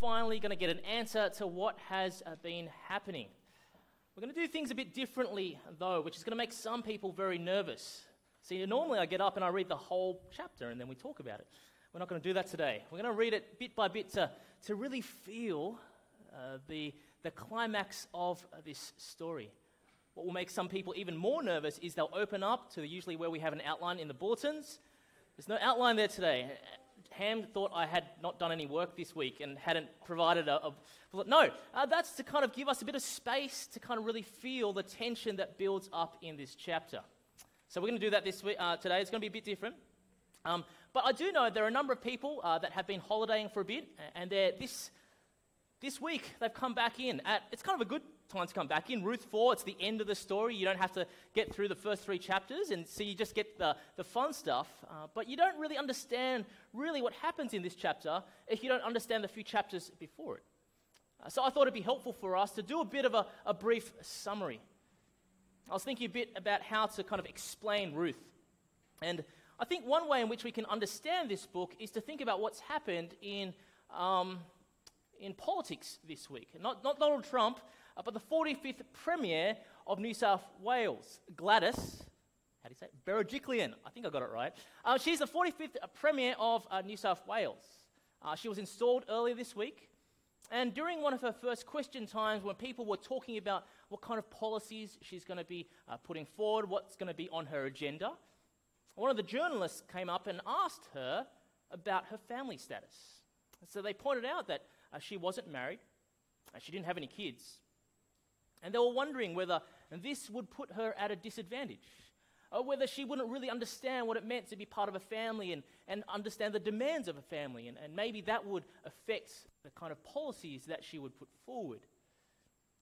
finally going to get an answer to what has uh, been happening. We're going to do things a bit differently, though, which is going to make some people very nervous. See, normally I get up and I read the whole chapter and then we talk about it. We're not going to do that today. We're going to read it bit by bit to, to really feel uh, the, the climax of uh, this story. What will make some people even more nervous is they'll open up to usually where we have an outline in the bulletins. There's no outline there today. Ham thought I had not done any work this week and hadn't provided a. a no, uh, that's to kind of give us a bit of space to kind of really feel the tension that builds up in this chapter. So we're going to do that this week, uh, today. It's going to be a bit different. Um, but I do know there are a number of people uh, that have been holidaying for a bit, and they're this this week they've come back in. At, it's kind of a good time to come back in. Ruth 4, it's the end of the story. You don't have to get through the first three chapters, and so you just get the, the fun stuff. Uh, but you don't really understand really what happens in this chapter if you don't understand the few chapters before it. Uh, so I thought it'd be helpful for us to do a bit of a, a brief summary. I was thinking a bit about how to kind of explain Ruth. And I think one way in which we can understand this book is to think about what's happened in, um, in politics this week. Not, not Donald Trump, uh, but the 45th Premier of New South Wales, Gladys, how do you say it? Berejiklian. I think I got it right. Uh, she's the 45th Premier of uh, New South Wales. Uh, she was installed earlier this week. And during one of her first question times, when people were talking about what kind of policies she's going to be uh, putting forward, what's going to be on her agenda, one of the journalists came up and asked her about her family status. So they pointed out that uh, she wasn't married, she didn't have any kids, and they were wondering whether this would put her at a disadvantage, or whether she wouldn't really understand what it meant to be part of a family and, and understand the demands of a family, and, and maybe that would affect the kind of policies that she would put forward.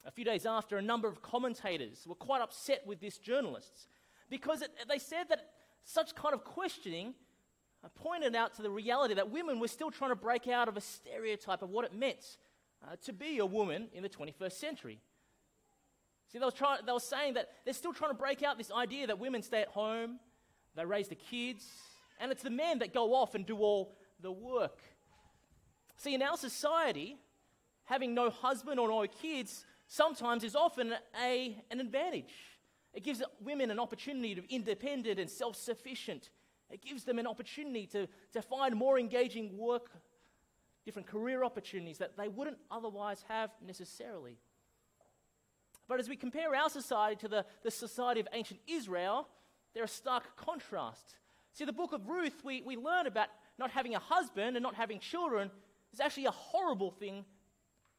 A few days after, a number of commentators were quite upset with this journalist because it, they said that such kind of questioning pointed out to the reality that women were still trying to break out of a stereotype of what it meant uh, to be a woman in the 21st century. See, they were, they were saying that they're still trying to break out this idea that women stay at home, they raise the kids, and it's the men that go off and do all the work. See, in our society, having no husband or no kids sometimes is often a, an advantage. It gives women an opportunity to be independent and self sufficient. It gives them an opportunity to, to find more engaging work, different career opportunities that they wouldn't otherwise have necessarily. But as we compare our society to the, the society of ancient Israel, there are stark contrasts. See, the book of Ruth, we, we learn about not having a husband and not having children is actually a horrible thing,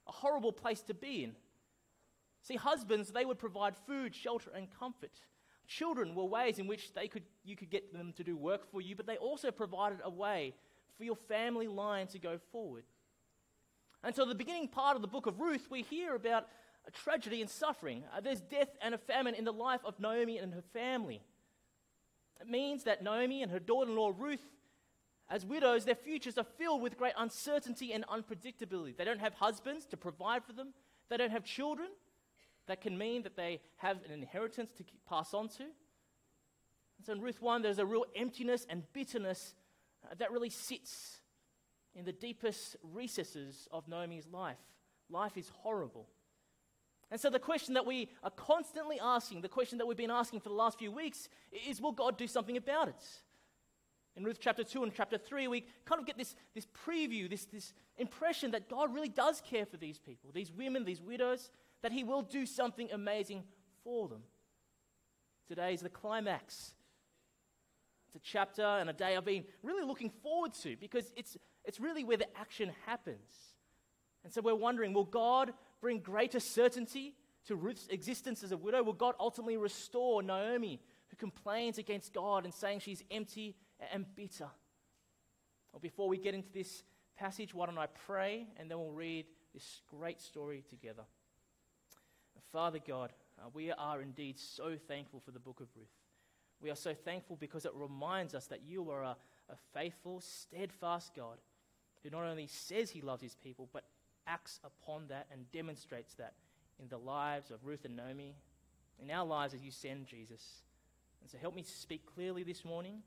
a horrible place to be in. See, husbands, they would provide food, shelter, and comfort. Children were ways in which they could, you could get them to do work for you, but they also provided a way for your family line to go forward. And so, the beginning part of the book of Ruth, we hear about tragedy and suffering. Uh, there's death and a famine in the life of Naomi and her family. It means that Naomi and her daughter in law Ruth, as widows, their futures are filled with great uncertainty and unpredictability. They don't have husbands to provide for them, they don't have children that can mean that they have an inheritance to pass on to. And so in Ruth 1, there's a real emptiness and bitterness uh, that really sits in the deepest recesses of Naomi's life. Life is horrible. And so, the question that we are constantly asking, the question that we've been asking for the last few weeks, is will God do something about it? In Ruth chapter 2 and chapter 3, we kind of get this, this preview, this, this impression that God really does care for these people, these women, these widows, that He will do something amazing for them. Today is the climax. It's a chapter and a day I've been really looking forward to because it's, it's really where the action happens. And so we're wondering will God bring greater certainty to Ruth's existence as a widow? Will God ultimately restore Naomi, who complains against God and saying she's empty and bitter? Well, before we get into this passage, why don't I pray and then we'll read this great story together. Father God, uh, we are indeed so thankful for the book of Ruth. We are so thankful because it reminds us that you are a, a faithful, steadfast God who not only says he loves his people, but acts upon that and demonstrates that in the lives of Ruth and Naomi, in our lives as you send Jesus. And so help me speak clearly this morning.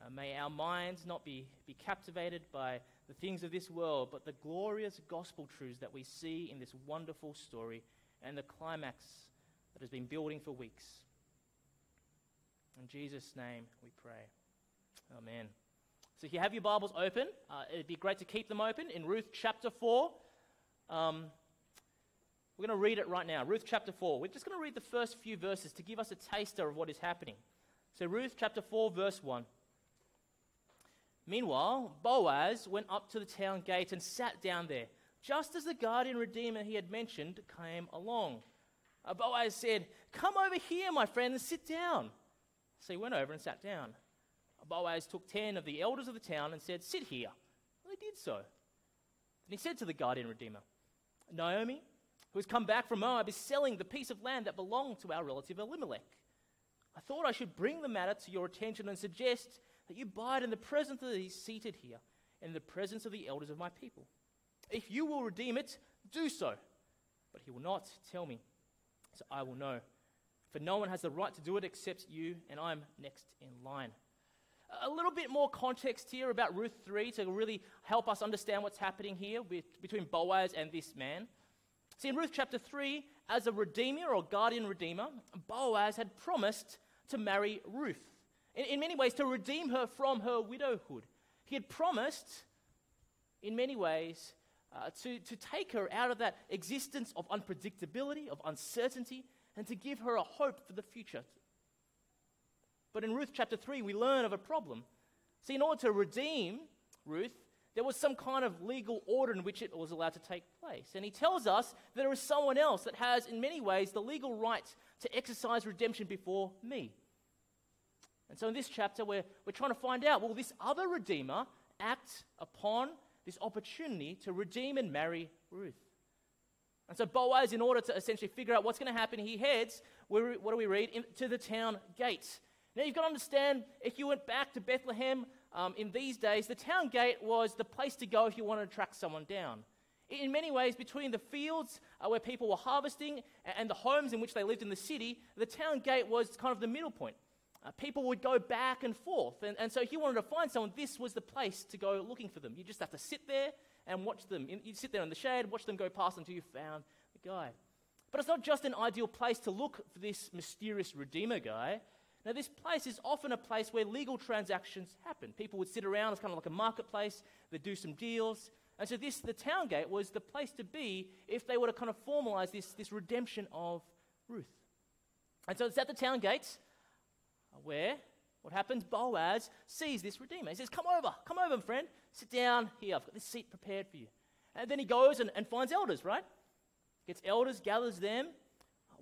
Uh, may our minds not be, be captivated by the things of this world, but the glorious gospel truths that we see in this wonderful story and the climax that has been building for weeks. In Jesus' name we pray. Amen. So if you have your Bibles open, uh, it'd be great to keep them open in Ruth chapter 4. Um, we're going to read it right now. Ruth chapter 4. We're just going to read the first few verses to give us a taster of what is happening. So, Ruth chapter 4, verse 1. Meanwhile, Boaz went up to the town gate and sat down there, just as the guardian redeemer he had mentioned came along. Uh, Boaz said, Come over here, my friend, and sit down. So he went over and sat down. Boaz took ten of the elders of the town and said, Sit here. They did so. And he said to the guardian redeemer, Naomi, who has come back from Moab, is selling the piece of land that belonged to our relative Elimelech. I thought I should bring the matter to your attention and suggest that you buy it in the presence of these seated here, in the presence of the elders of my people. If you will redeem it, do so. But he will not tell me, so I will know. For no one has the right to do it except you, and I'm next in line. A little bit more context here about Ruth 3 to really help us understand what's happening here with, between Boaz and this man. See, in Ruth chapter 3, as a redeemer or guardian redeemer, Boaz had promised to marry Ruth. In, in many ways, to redeem her from her widowhood. He had promised, in many ways, uh, to, to take her out of that existence of unpredictability, of uncertainty, and to give her a hope for the future. But in Ruth chapter 3, we learn of a problem. See, in order to redeem Ruth, there was some kind of legal order in which it was allowed to take place. And he tells us that there is someone else that has, in many ways, the legal right to exercise redemption before me. And so in this chapter, we're, we're trying to find out will this other Redeemer act upon this opportunity to redeem and marry Ruth? And so Boaz, in order to essentially figure out what's going to happen, he heads, where, what do we read, to the town gate. Now you've got to understand, if you went back to Bethlehem um, in these days, the town gate was the place to go if you wanted to track someone down. In many ways, between the fields uh, where people were harvesting and the homes in which they lived in the city, the town gate was kind of the middle point uh, people would go back and forth. And, and so you wanted to find someone. This was the place to go looking for them. You just have to sit there and watch them. You sit there in the shade, watch them go past until you found the guy. But it's not just an ideal place to look for this mysterious Redeemer guy. Now, this place is often a place where legal transactions happen. People would sit around, it's kind of like a marketplace, they'd do some deals. And so, this, the town gate, was the place to be if they were to kind of formalize this, this redemption of Ruth. And so, it's at the town gates uh, where what happens? Boaz sees this Redeemer. He says, Come over, come over, friend. Sit down here. I've got this seat prepared for you. And then he goes and, and finds elders, right? Gets elders, gathers them.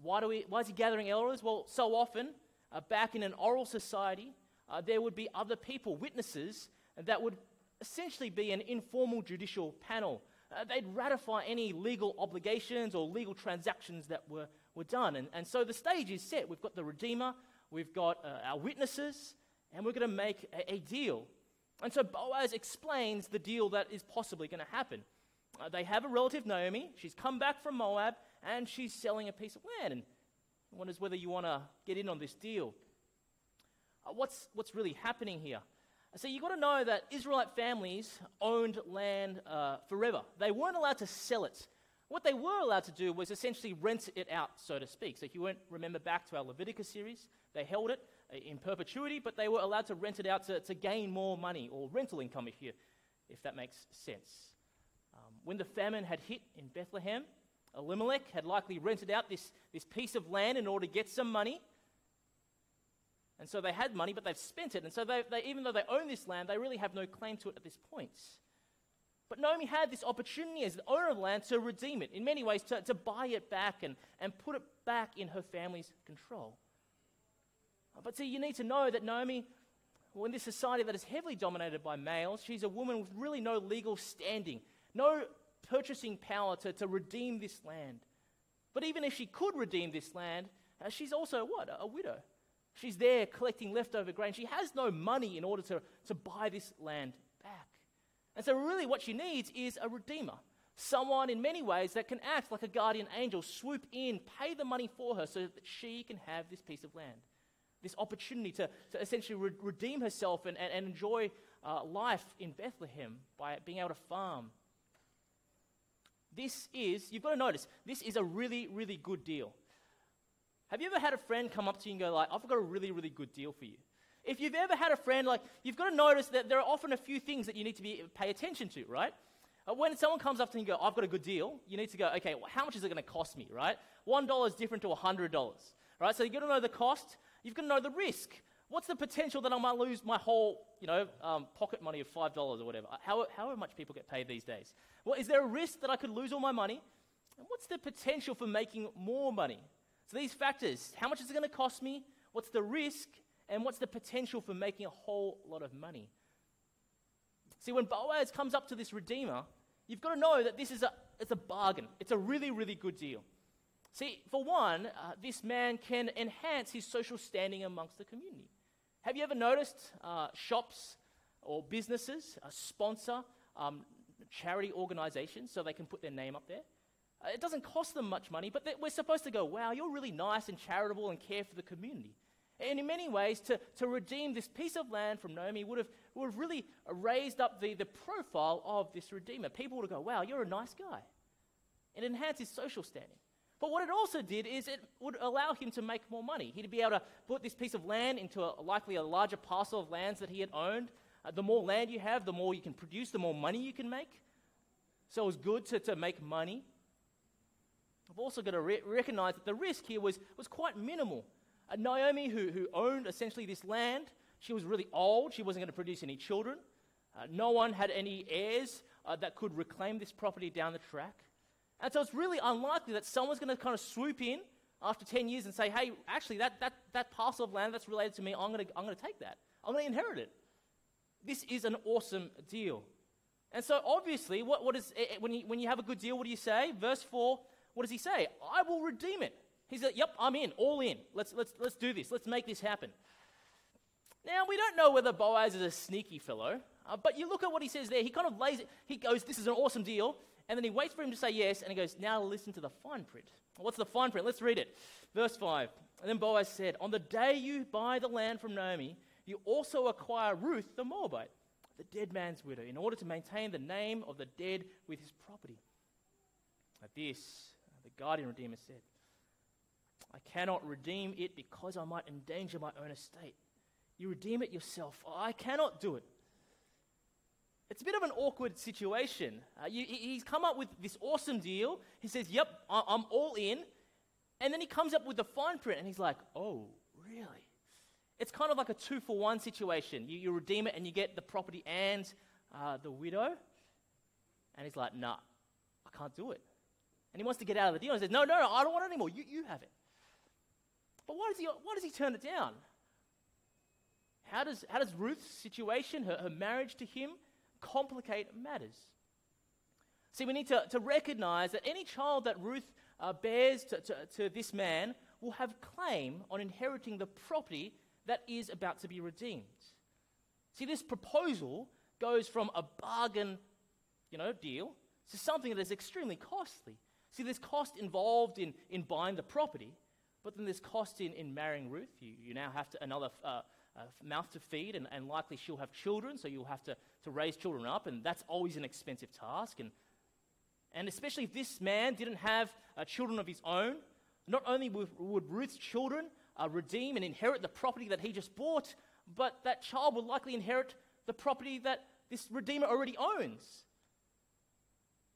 Why, do we, why is he gathering elders? Well, so often, uh, back in an oral society, uh, there would be other people, witnesses, that would essentially be an informal judicial panel. Uh, they'd ratify any legal obligations or legal transactions that were, were done. And, and so the stage is set. We've got the Redeemer, we've got uh, our witnesses, and we're going to make a, a, deal. And so Boaz explains the deal that is possibly going to happen. Uh, they have a relative, Naomi. She's come back from Moab, and she's selling a piece of land. And wonders whether you want to get in on this deal. Uh, what's, what's really happening here? So you've got to know that Israelite families owned land uh, forever. They weren't allowed to sell it. What they were allowed to do was essentially rent it out, so to speak. So if you remember back to our Leviticus series, they held it uh, in perpetuity, but they were allowed to rent it out to, to gain more money or rental income, if, you, if that makes sense. Um, when the famine had hit in Bethlehem, Elimelech had likely rented out this, this piece of land in order to get some money. And so they had money, but they've spent it. And so they, they, even though they own this land, they really have no claim to it at this point. But Naomi had this opportunity as the owner of the land to redeem it, in many ways, to, to buy it back and, and put it back in her family's control. But see, you need to know that Naomi, well, in this society that is heavily dominated by males, she's a woman with really no legal standing, no purchasing power to, to redeem this land. But even if she could redeem this land, uh, she's also what? A, a widow. She's there collecting leftover grain. She has no money in order to, to buy this land back. And so, really, what she needs is a redeemer. Someone, in many ways, that can act like a guardian angel, swoop in, pay the money for her so that she can have this piece of land. this opportunity to, to essentially re- redeem herself and, and, and enjoy uh, life in Bethlehem by being able to farm. This is, you've got to notice, this is a really, really good deal. Have you ever had a friend come up to you and go like, I've got a really, really good deal for you? If you've ever had a friend, like, you've got to notice that there are often a few things that you need to be, pay attention to, right? Uh, when someone comes up to you and go, I've got a good deal, you need to go, okay, well, how much is it going to cost me, right? $1 is different to $100, right? So you've got to know the cost, you've got to know the risk. What's the potential that I might lose my whole, you know, um, pocket money of $5 or whatever? How, how much people get paid these days? Well, is there a risk that I could lose all my money? And what's the potential for making more money? So these factors, how much is it going to cost me? What's the risk? And what's the potential for making a whole lot of money? See, when Boaz comes up to this Redeemer, you've got to know that this is a, it's a bargain. It's a really, really good deal. See, for one, uh, this man can enhance his social standing amongst the community. Have you ever noticed uh, shops or businesses uh, sponsor um, charity organizations so they can put their name up there? Uh, it doesn't cost them much money, but we're supposed to go, wow, you're really nice and charitable and care for the community. And in many ways, to, to redeem this piece of land from Naomi would have, would have really raised up the, the profile of this Redeemer. People would have go, wow, you're a nice guy. It enhanced his social standing. But what it also did is it would allow him to make more money. He'd be able to put this piece of land into a, likely a larger parcel of lands that he had owned. Uh, the more land you have, the more you can produce, the more money you can make. So it was good to, to make money. I've also got to re- recognize that the risk here was, was quite minimal. Uh, Naomi, who, who owned essentially this land, she was really old. She wasn't going to produce any children. Uh, no one had any heirs uh, that could reclaim this property down the track. And so it's really unlikely that someone's going to kind of swoop in after 10 years and say, hey, actually, that, that, that parcel of land that's related to me, I'm going to I'm going to take that. I'm going to inherit it. This is an awesome deal. And so, obviously, what, what is, eh, eh, when, you, when you have a good deal, what do you say? Verse 4, what does he say? I will redeem it. He said, Yep, I'm in, all in. Let's, let's, let's do this. Let's make this happen. Now, we don't know whether Boaz is a sneaky fellow, uh, but you look at what he says there. He kind of lays it, he goes, This is an awesome deal. And then he waits for him to say yes, and he goes, Now listen to the fine print. What's the fine print? Let's read it. Verse 5. And then Boaz said, On the day you buy the land from Naomi, you also acquire Ruth the Moabite, the dead man's widow, in order to maintain the name of the dead with his property. At this, the guardian redeemer said, I cannot redeem it because I might endanger my own estate. You redeem it yourself. I cannot do it. It's a bit of an awkward situation. Uh, you, he's come up with this awesome deal. He says, Yep, I'm all in. And then he comes up with the fine print and he's like, Oh, really? It's kind of like a two for one situation. You, you redeem it and you get the property and uh, the widow. And he's like, Nah, I can't do it. And he wants to get out of the deal. He says, No, no, no, I don't want it anymore. You, you have it. But why does, he, why does he turn it down? How does, how does Ruth's situation, her, her marriage to him, complicate matters. See, we need to, to recognize that any child that Ruth uh, bears to, to, to this man will have claim on inheriting the property that is about to be redeemed. See, this proposal goes from a bargain, you know, deal to something that is extremely costly. See, there's cost involved in, in buying the property, but then there's cost in, in marrying Ruth. You, you now have to, another uh, uh, mouth to feed, and, and likely she'll have children, so you'll have to, to raise children up, and that's always an expensive task. And, and especially if this man didn't have uh, children of his own, not only would, would Ruth's children uh, redeem and inherit the property that he just bought, but that child would likely inherit the property that this Redeemer already owns.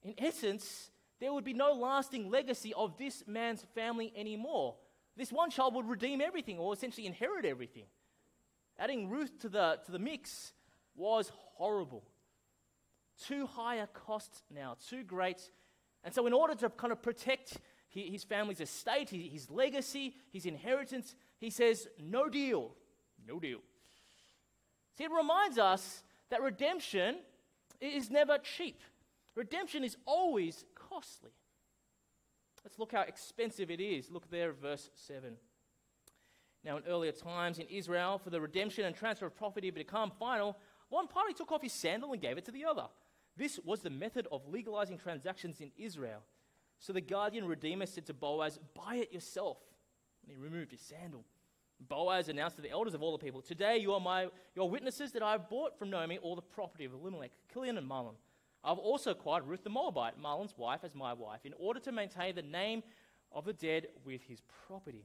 In essence, there would be no lasting legacy of this man's family anymore. This one child would redeem everything or essentially inherit everything. Adding Ruth to the, to the mix was horrible. Too high a cost now, too great. And so, in order to kind of protect his family's estate, his legacy, his inheritance, he says, No deal. No deal. See, it reminds us that redemption is never cheap, redemption is always costly. Let's look how expensive it is. Look there, verse 7. Now, in earlier times in Israel, for the redemption and transfer of property to become final, one party took off his sandal and gave it to the other. This was the method of legalizing transactions in Israel. So the guardian redeemer said to Boaz, Buy it yourself. And he removed his sandal. Boaz announced to the elders of all the people, Today you are my your witnesses that I have bought from Naomi all the property of Elimelech, Kilion, and Mahlon. I've also acquired Ruth the Moabite, Mahlon's wife, as my wife, in order to maintain the name of the dead with his property,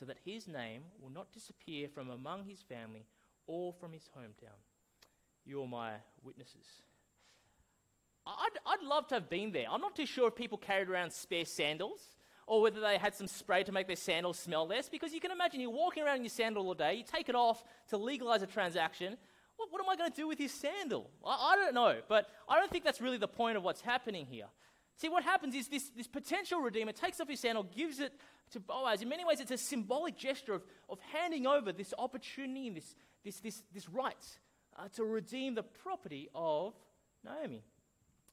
so that his name will not disappear from among his family or from his hometown. You are my witnesses. I'd, I'd love to have been there. I'm not too sure if people carried around spare sandals or whether they had some spray to make their sandals smell less. Because you can imagine you're walking around in your sandal all day, you take it off to legalize a transaction. What, what am I going to do with his sandal? I, I don't know, but I don't think that's really the point of what's happening here. See, what happens is this, this potential redeemer takes off his sandal, gives it to Boaz. In many ways, it's a symbolic gesture of, of handing over this opportunity this, this, this, this right uh, to redeem the property of Naomi.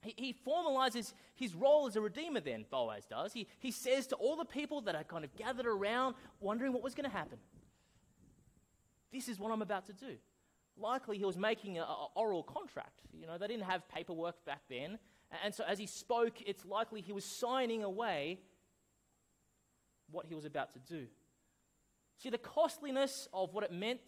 He, he formalizes his role as a redeemer, then, Boaz does. He, he says to all the people that are kind of gathered around, wondering what was going to happen, This is what I'm about to do. Likely, he was making an oral contract. You know, they didn't have paperwork back then. And so, as he spoke, it's likely he was signing away what he was about to do. See, the costliness of what it meant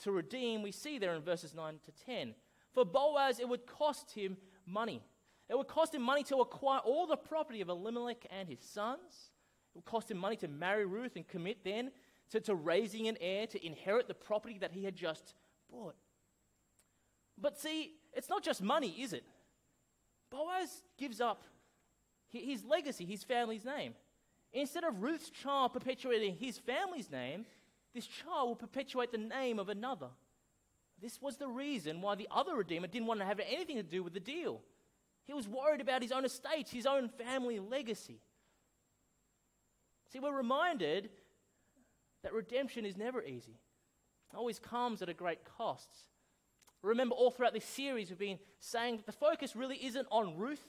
to redeem, we see there in verses 9 to 10. For Boaz, it would cost him money. It would cost him money to acquire all the property of Elimelech and his sons. It would cost him money to marry Ruth and commit then to, to raising an heir to inherit the property that he had just bought. But see, it's not just money, is it? Boaz gives up his legacy, his family's name. Instead of Ruth's child perpetuating his family's name, this child will perpetuate the name of another. This was the reason why the other Redeemer didn't want to have anything to do with the deal. He was worried about his own estates, his own family legacy. See, we're reminded that redemption is never easy, it always comes at a great cost. Remember, all throughout this series, we've been saying that the focus really isn't on Ruth,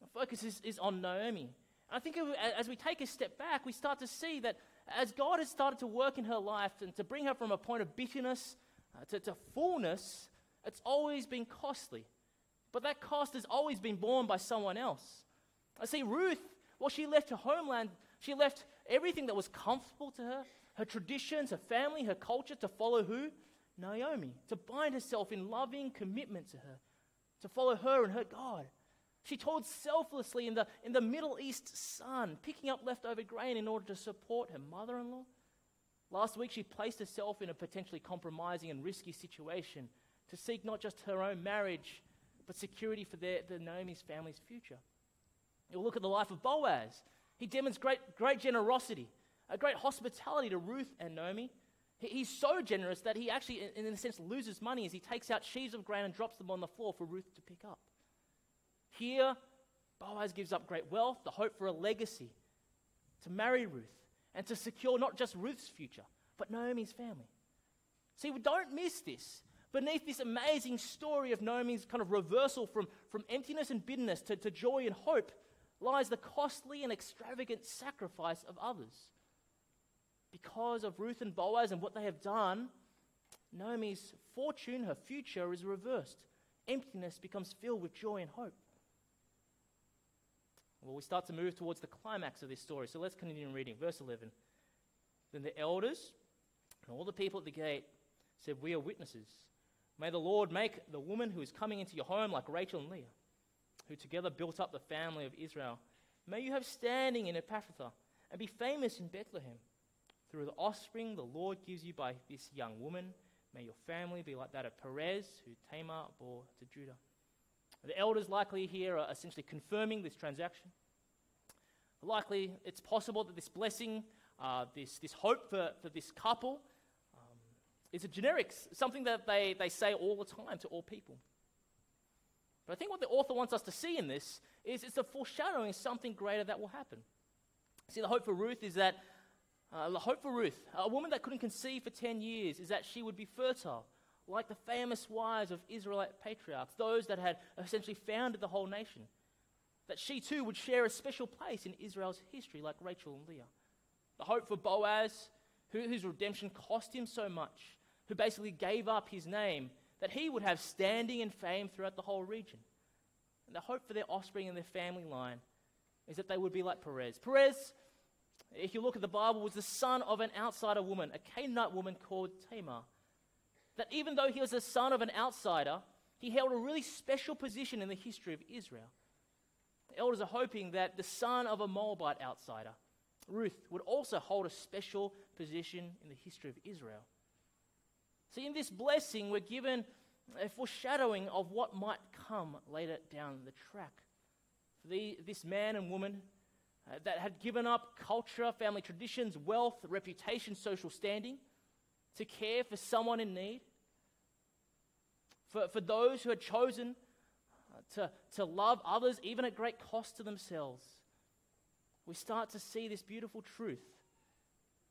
the focus is, is on Naomi. And I think as we take a step back, we start to see that as God has started to work in her life and to bring her from a point of bitterness uh, to, to fullness, it's always been costly. But that cost has always been borne by someone else. I see Ruth, well, she left her homeland, she left everything that was comfortable to her, her traditions, her family, her culture, to follow who? Naomi, to bind herself in loving commitment to her, to follow her and her God. She toiled selflessly in the, in the Middle East sun, picking up leftover grain in order to support her mother in law. Last week, she placed herself in a potentially compromising and risky situation to seek not just her own marriage, but security for their, the Naomi's family's future. You'll look at the life of Boaz. He demonstrates great, great generosity, a great hospitality to Ruth and Naomi. He, he's so generous that he actually, in, in a sense, loses money as he takes out sheaves of grain and drops them on the floor for Ruth to pick up. Here, Boaz gives up great wealth, the hope for a legacy, to marry Ruth, and to secure not just Ruth's future, but Naomi's family. See, we don't miss this beneath this amazing story of Naomi's kind of reversal from, from emptiness and bitterness to, to joy and hope lies the costly and extravagant sacrifice of others. Because of Ruth and Boaz and what they have done, Naomi's fortune, her future, is reversed. Emptiness becomes filled with joy and hope. Well, we start to move towards the climax of this story. So let's continue reading. Verse 11. Then the elders and all the people at the gate said, We are witnesses. May the Lord make the woman who is coming into your home like Rachel and Leah, who together built up the family of Israel. May you have standing in Ephrathah and be famous in Bethlehem. Through the offspring the Lord gives you by this young woman, may your family be like that of Perez, who Tamar bore to Judah. The elders likely here are essentially confirming this transaction. Likely, it's possible that this blessing, uh, this, this hope for, for this couple, is a generic, something that they, they say all the time to all people. But I think what the author wants us to see in this is it's a foreshadowing of something greater that will happen. See, the hope for Ruth is that, uh, the hope for Ruth, a woman that couldn't conceive for 10 years, is that she would be fertile, like the famous wives of Israelite patriarchs, those that had essentially founded the whole nation. That she too would share a special place in Israel's history, like Rachel and Leah. The hope for Boaz, who, whose redemption cost him so much, who basically gave up his name, that he would have standing and fame throughout the whole region. And the hope for their offspring and their family line is that they would be like Perez. Perez, if you look at the Bible, was the son of an outsider woman, a Canaanite woman called Tamar. That even though he was the son of an outsider, he held a really special position in the history of Israel. The elders are hoping that the son of a Moabite outsider, Ruth, would also hold a special position in the history of Israel. See, in this blessing, we're given a foreshadowing of what might come later down the track. For the, this man and woman uh, that had given up culture, family traditions, wealth, reputation, social standing to care for someone in need. For, for those who had chosen uh, to, to love others, even at great cost to themselves. We start to see this beautiful truth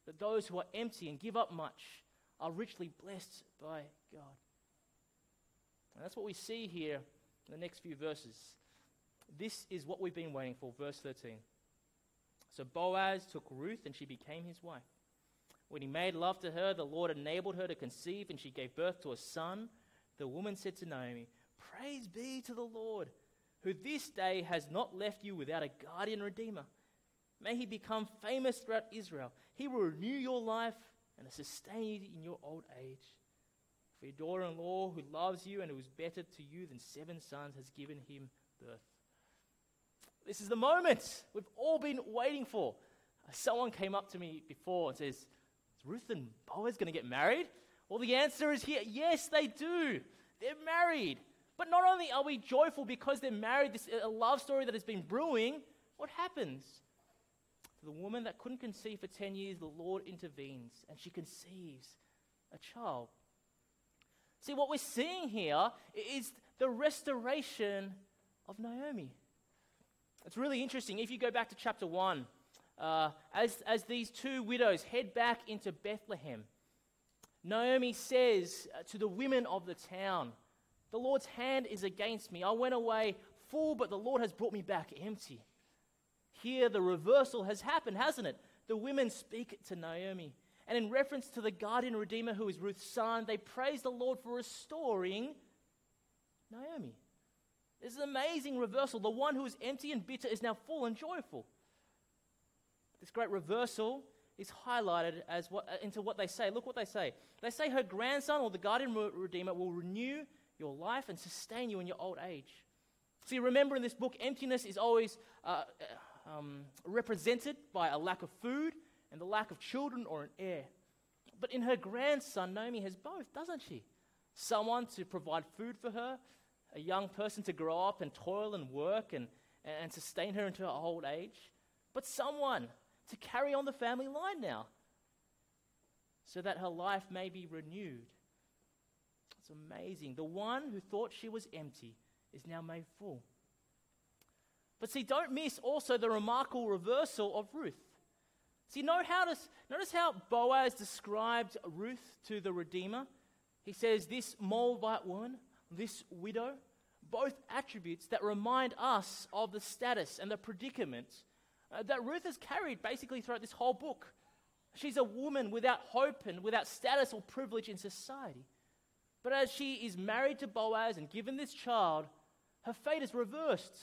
that those who are empty and give up much are richly blessed by God. And that's what we see here in the next few verses. This is what we've been waiting for. Verse 13. So Boaz took Ruth and she became his wife. When he made love to her, the Lord enabled her to conceive and she gave birth to a son. The woman said to Naomi, Praise be to the Lord, who this day has not left you without a guardian redeemer. May he become famous throughout Israel. He will renew your life and sustain you in your old age. For your daughter in law, who loves you and who is better to you than seven sons, has given him birth. This is the moment we've all been waiting for. Someone came up to me before and says, Is Ruth and Boaz going to get married? Well, the answer is here yes, they do. They're married. But not only are we joyful because they're married, this a love story that has been brewing, what happens? For the woman that couldn't conceive for 10 years, the Lord intervenes and she conceives a child. See, what we're seeing here is the restoration of Naomi. It's really interesting. If you go back to chapter 1, uh, as, as these two widows head back into Bethlehem, Naomi says uh, to the women of the town, The Lord's hand is against me. I went away full, but the Lord has brought me back empty. Here, the reversal has happened, hasn't it? The women speak to Naomi. And in reference to the guardian redeemer who is Ruth's son, they praise the Lord for restoring Naomi. This is an amazing reversal. The one who is empty and bitter is now full and joyful. This great reversal is highlighted as what, uh, into what they say. Look what they say. They say her grandson or the guardian redeemer will renew your life and sustain you in your old age. See, remember in this book, emptiness is always uh, uh, um, represented by a lack of food and the lack of children or an heir. But in her grandson, Naomi has both, doesn't she? Someone to provide food for her a young person to grow up and toil and work and, and sustain her into her old age, but someone to carry on the family line now so that her life may be renewed. It's amazing. The one who thought she was empty is now made full. But see, don't miss also the remarkable reversal of Ruth. See, how notice how Boaz described Ruth to the Redeemer. He says, This Moabite woman this widow, both attributes that remind us of the status and the predicament uh, that Ruth has carried basically throughout this whole book. She's a woman without hope and without status or privilege in society. But as she is married to Boaz and given this child, her fate is reversed.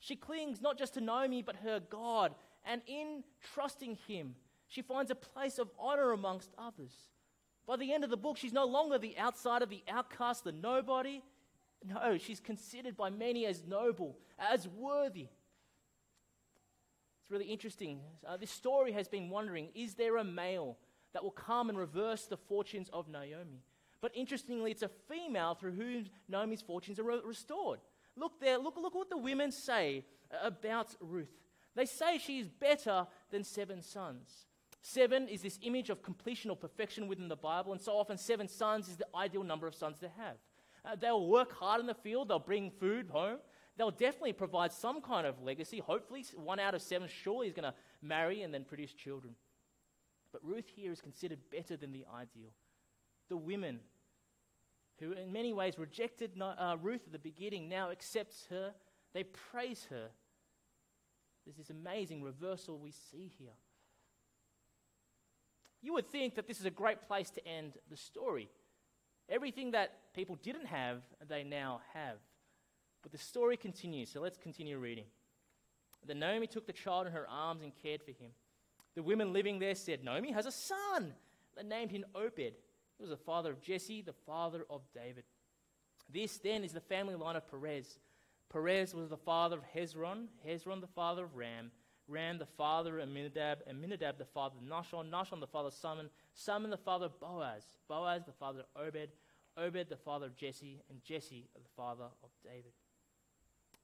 She clings not just to Naomi, but her God, and in trusting him, she finds a place of honor amongst others. By the end of the book, she's no longer the outsider, the outcast, the nobody. No, she's considered by many as noble, as worthy. It's really interesting. Uh, this story has been wondering is there a male that will come and reverse the fortunes of Naomi? But interestingly, it's a female through whom Naomi's fortunes are re- restored. Look there, look, look what the women say about Ruth. They say she is better than seven sons. Seven is this image of completion or perfection within the Bible, and so often seven sons is the ideal number of sons to have. Uh, they'll work hard in the field, they'll bring food home, they'll definitely provide some kind of legacy. Hopefully, one out of seven surely is going to marry and then produce children. But Ruth here is considered better than the ideal. The women who, in many ways, rejected uh, Ruth at the beginning now accepts her, they praise her. There's this amazing reversal we see here. You would think that this is a great place to end the story. Everything that people didn't have, they now have. But the story continues, so let's continue reading. Then Naomi took the child in her arms and cared for him. The women living there said, Naomi has a son. They named him Obed. He was the father of Jesse, the father of David. This then is the family line of Perez. Perez was the father of Hezron, Hezron the father of Ram, Ram the father of Amminadab, Amminadab the father of Nahshon, Nahshon the father of Salmon, Salmon the father of Boaz, Boaz the father of Obed, Obed the father of Jesse, and Jesse the father of David.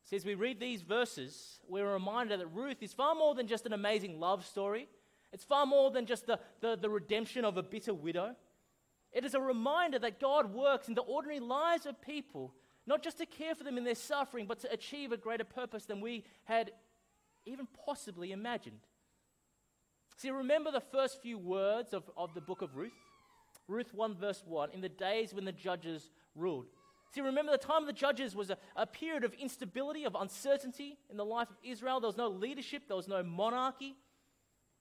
See, as we read these verses, we're reminded that Ruth is far more than just an amazing love story. It's far more than just the, the, the redemption of a bitter widow. It is a reminder that God works in the ordinary lives of people, not just to care for them in their suffering, but to achieve a greater purpose than we had even possibly imagined. See, remember the first few words of, of the book of Ruth? Ruth 1, verse 1 in the days when the judges ruled. See, remember the time of the judges was a, a period of instability, of uncertainty in the life of Israel. There was no leadership, there was no monarchy.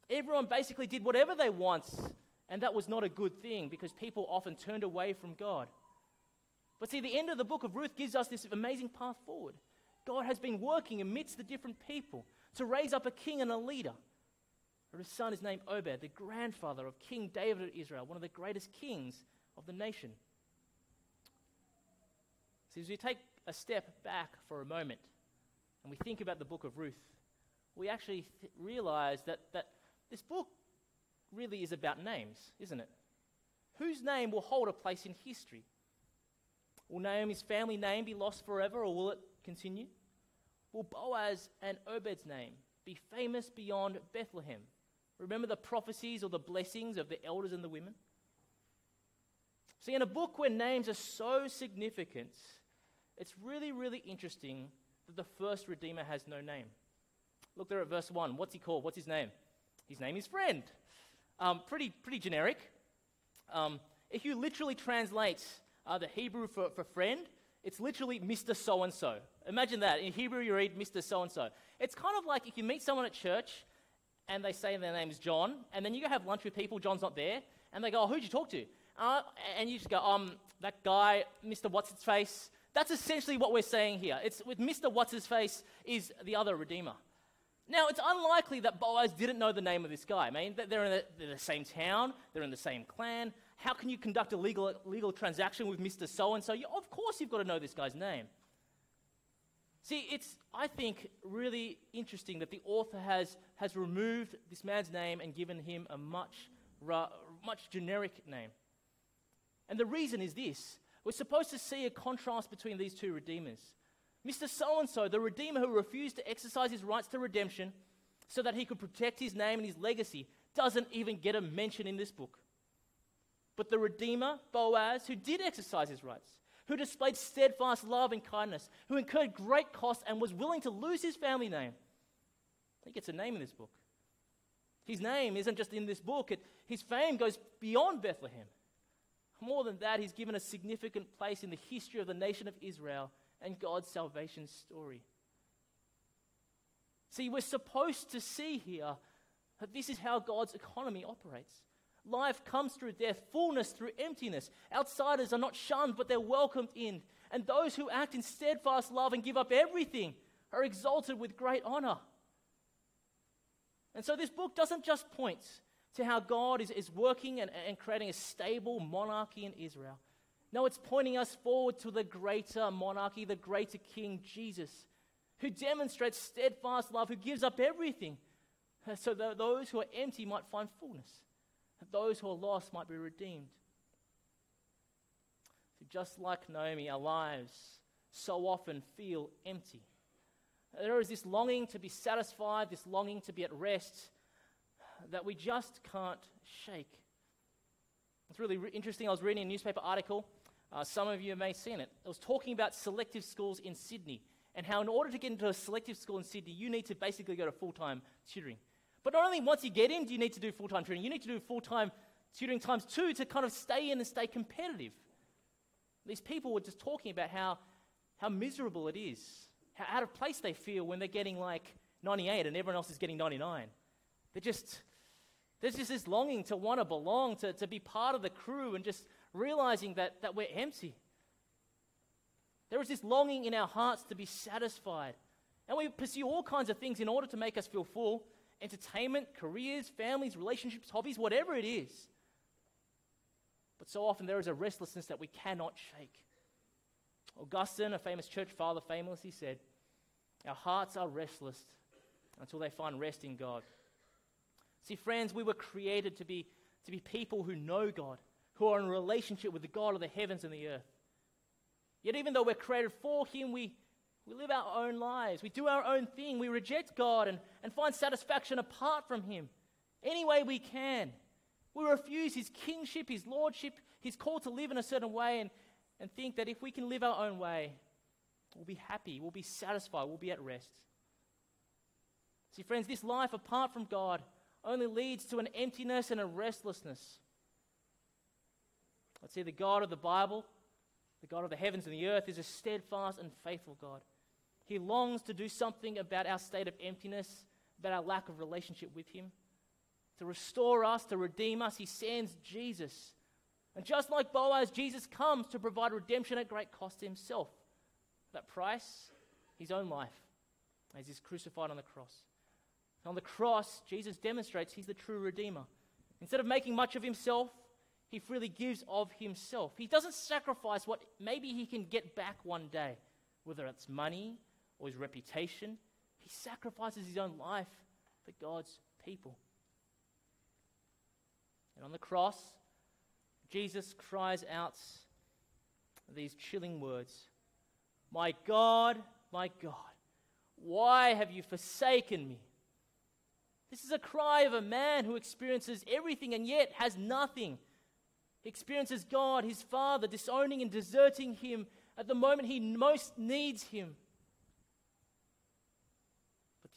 Everyone basically did whatever they want, and that was not a good thing because people often turned away from God. But see, the end of the book of Ruth gives us this amazing path forward. God has been working amidst the different people to raise up a king and a leader. His son is named Obed, the grandfather of King David of Israel, one of the greatest kings of the nation. See, as we take a step back for a moment and we think about the book of Ruth, we actually th- realize that, that this book really is about names, isn't it? Whose name will hold a place in history? Will Naomi's family name be lost forever or will it continue? Will Boaz and Obed's name be famous beyond Bethlehem? Remember the prophecies or the blessings of the elders and the women? See, in a book where names are so significant, it's really, really interesting that the first Redeemer has no name. Look there at verse 1. What's he called? What's his name? His name is Friend. Um, pretty, pretty generic. Um, if you literally translate uh, the Hebrew for, for friend, it's literally Mr. So and so. Imagine that. In Hebrew, you read Mr. So and so. It's kind of like if you meet someone at church and they say their name is John, and then you go have lunch with people, John's not there, and they go, Oh, who'd you talk to? Uh, and you just go, Um, that guy, Mr. What's His Face. That's essentially what we're saying here. It's with Mr. What's His Face is the other Redeemer. Now, it's unlikely that Boaz didn't know the name of this guy. I mean, they're in the, the same town, they're in the same clan. How can you conduct a legal, legal transaction with Mr. So and so? Of course, you've got to know this guy's name. See, it's, I think, really interesting that the author has, has removed this man's name and given him a much, much generic name. And the reason is this we're supposed to see a contrast between these two redeemers. Mr. So and so, the redeemer who refused to exercise his rights to redemption so that he could protect his name and his legacy, doesn't even get a mention in this book. But the redeemer, Boaz, who did exercise his rights, who displayed steadfast love and kindness, who incurred great cost and was willing to lose his family name, he gets a name in this book. His name isn't just in this book, it, his fame goes beyond Bethlehem. More than that, he's given a significant place in the history of the nation of Israel and God's salvation story. See, we're supposed to see here that this is how God's economy operates. Life comes through death, fullness through emptiness. Outsiders are not shunned, but they're welcomed in. And those who act in steadfast love and give up everything are exalted with great honor. And so this book doesn't just point to how God is, is working and, and creating a stable monarchy in Israel. No, it's pointing us forward to the greater monarchy, the greater King Jesus, who demonstrates steadfast love, who gives up everything so that those who are empty might find fullness, that those who are lost might be redeemed. So just like Naomi, our lives so often feel empty. There is this longing to be satisfied, this longing to be at rest that we just can't shake. It's really re- interesting. I was reading a newspaper article. Uh, some of you may have seen it. It was talking about selective schools in Sydney and how, in order to get into a selective school in Sydney, you need to basically go to full time tutoring. But not only once you get in do you need to do full time tutoring, you need to do full time tutoring times two to kind of stay in and stay competitive. These people were just talking about how, how miserable it is, how out of place they feel when they're getting like 98 and everyone else is getting 99. They're just, there's just this longing to want to belong, to, to be part of the crew, and just realizing that, that we're empty. There is this longing in our hearts to be satisfied. And we pursue all kinds of things in order to make us feel full. Entertainment, careers, families, relationships, hobbies, whatever it is. But so often there is a restlessness that we cannot shake. Augustine, a famous church father, famously said, Our hearts are restless until they find rest in God. See, friends, we were created to be, to be people who know God, who are in relationship with the God of the heavens and the earth. Yet, even though we're created for Him, we, we live our own lives. We do our own thing. We reject God and, and find satisfaction apart from Him any way we can. We refuse His kingship, His lordship, His call to live in a certain way, and, and think that if we can live our own way, we'll be happy, we'll be satisfied, we'll be at rest. See, friends, this life apart from God only leads to an emptiness and a restlessness. Let's see, the God of the Bible, the God of the heavens and the earth, is a steadfast and faithful God. He longs to do something about our state of emptiness, about our lack of relationship with Him. To restore us, to redeem us, He sends Jesus. And just like Boaz, Jesus comes to provide redemption at great cost to Himself. That price, His own life, as He's crucified on the cross. On the cross, Jesus demonstrates He's the true Redeemer. Instead of making much of Himself, He freely gives of Himself. He doesn't sacrifice what maybe He can get back one day, whether it's money or his reputation. He sacrifices his own life for God's people. And on the cross, Jesus cries out these chilling words My God, my God, why have you forsaken me? This is a cry of a man who experiences everything and yet has nothing. He experiences God, his Father, disowning and deserting him at the moment he most needs him.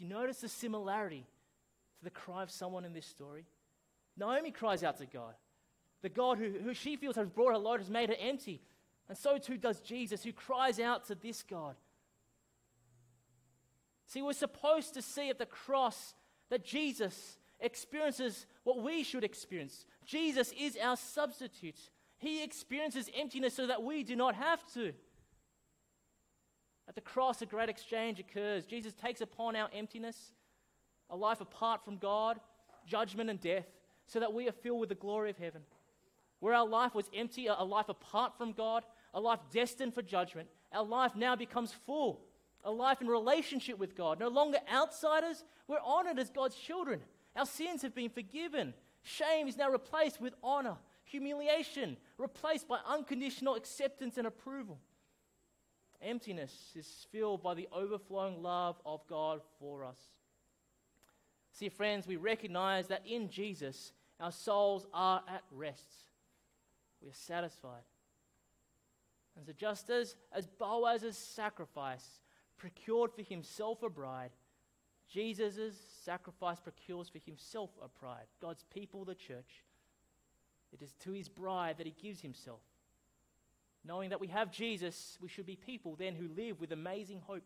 Do you notice the similarity to the cry of someone in this story? Naomi cries out to God. The God who, who she feels has brought her load has made her empty. And so too does Jesus, who cries out to this God. See, we're supposed to see at the cross that Jesus experiences what we should experience. Jesus is our substitute. He experiences emptiness so that we do not have to. At the cross, a great exchange occurs. Jesus takes upon our emptiness, a life apart from God, judgment and death, so that we are filled with the glory of heaven. Where our life was empty, a life apart from God, a life destined for judgment, our life now becomes full. A life in relationship with God. No longer outsiders, we're honored as God's children. Our sins have been forgiven. Shame is now replaced with honor. Humiliation replaced by unconditional acceptance and approval. Emptiness is filled by the overflowing love of God for us. See, friends, we recognize that in Jesus, our souls are at rest. We are satisfied. And so, just as, as Boaz's sacrifice procured for himself a bride, Jesus' sacrifice procures for himself a bride, God's people, the church. It is to his bride that he gives himself. Knowing that we have Jesus, we should be people then who live with amazing hope.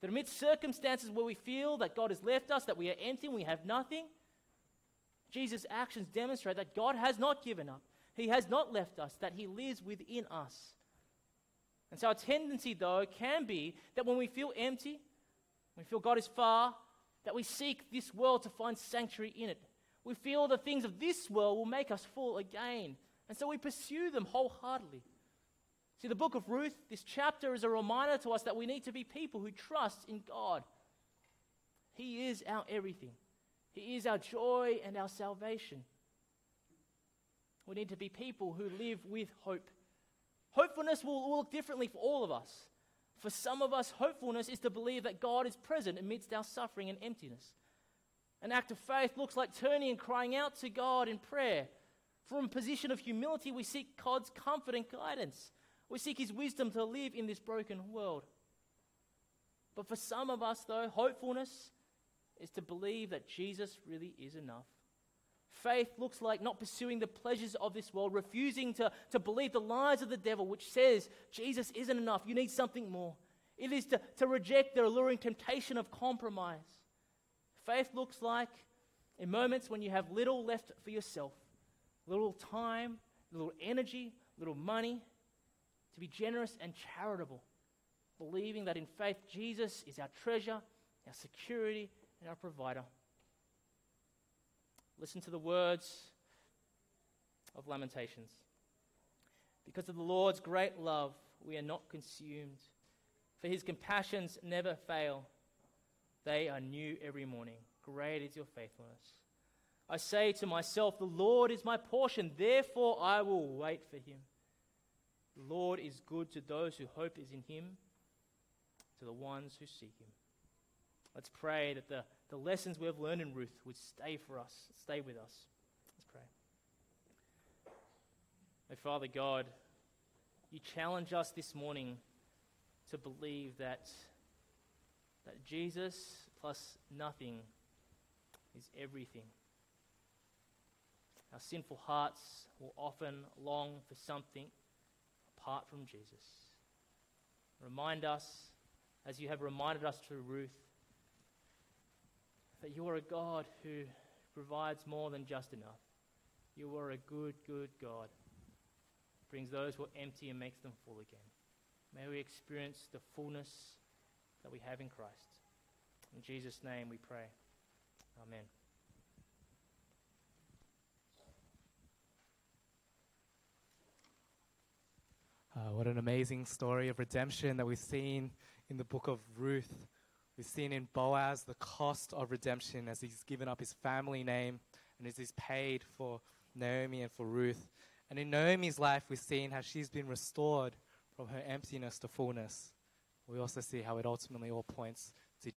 That amidst circumstances where we feel that God has left us, that we are empty and we have nothing, Jesus' actions demonstrate that God has not given up. He has not left us, that He lives within us. And so our tendency, though, can be that when we feel empty, we feel God is far, that we seek this world to find sanctuary in it. We feel the things of this world will make us full again. And so we pursue them wholeheartedly. See, the book of Ruth, this chapter is a reminder to us that we need to be people who trust in God. He is our everything, He is our joy and our salvation. We need to be people who live with hope. Hopefulness will look differently for all of us. For some of us, hopefulness is to believe that God is present amidst our suffering and emptiness. An act of faith looks like turning and crying out to God in prayer. From a position of humility, we seek God's comfort and guidance. We seek His wisdom to live in this broken world. But for some of us, though, hopefulness is to believe that Jesus really is enough. Faith looks like not pursuing the pleasures of this world, refusing to, to believe the lies of the devil, which says Jesus isn't enough, you need something more. It is to, to reject the alluring temptation of compromise. Faith looks like in moments when you have little left for yourself, little time, little energy, little money, to be generous and charitable, believing that in faith Jesus is our treasure, our security, and our provider. Listen to the words of Lamentations. Because of the Lord's great love, we are not consumed, for his compassions never fail. They are new every morning. Great is your faithfulness. I say to myself, The Lord is my portion, therefore I will wait for him. The Lord is good to those who hope is in him, to the ones who seek him. Let's pray that the, the lessons we have learned in Ruth would stay for us, stay with us. Let's pray. May Father God, you challenge us this morning to believe that, that Jesus plus nothing is everything. Our sinful hearts will often long for something apart from Jesus. Remind us, as you have reminded us through Ruth, that you are a God who provides more than just enough. You are a good, good God. Brings those who are empty and makes them full again. May we experience the fullness that we have in Christ. In Jesus' name we pray. Amen. Uh, what an amazing story of redemption that we've seen in the book of Ruth. We've seen in Boaz the cost of redemption as he's given up his family name and as he's paid for Naomi and for Ruth. And in Naomi's life, we've seen how she's been restored from her emptiness to fullness. We also see how it ultimately all points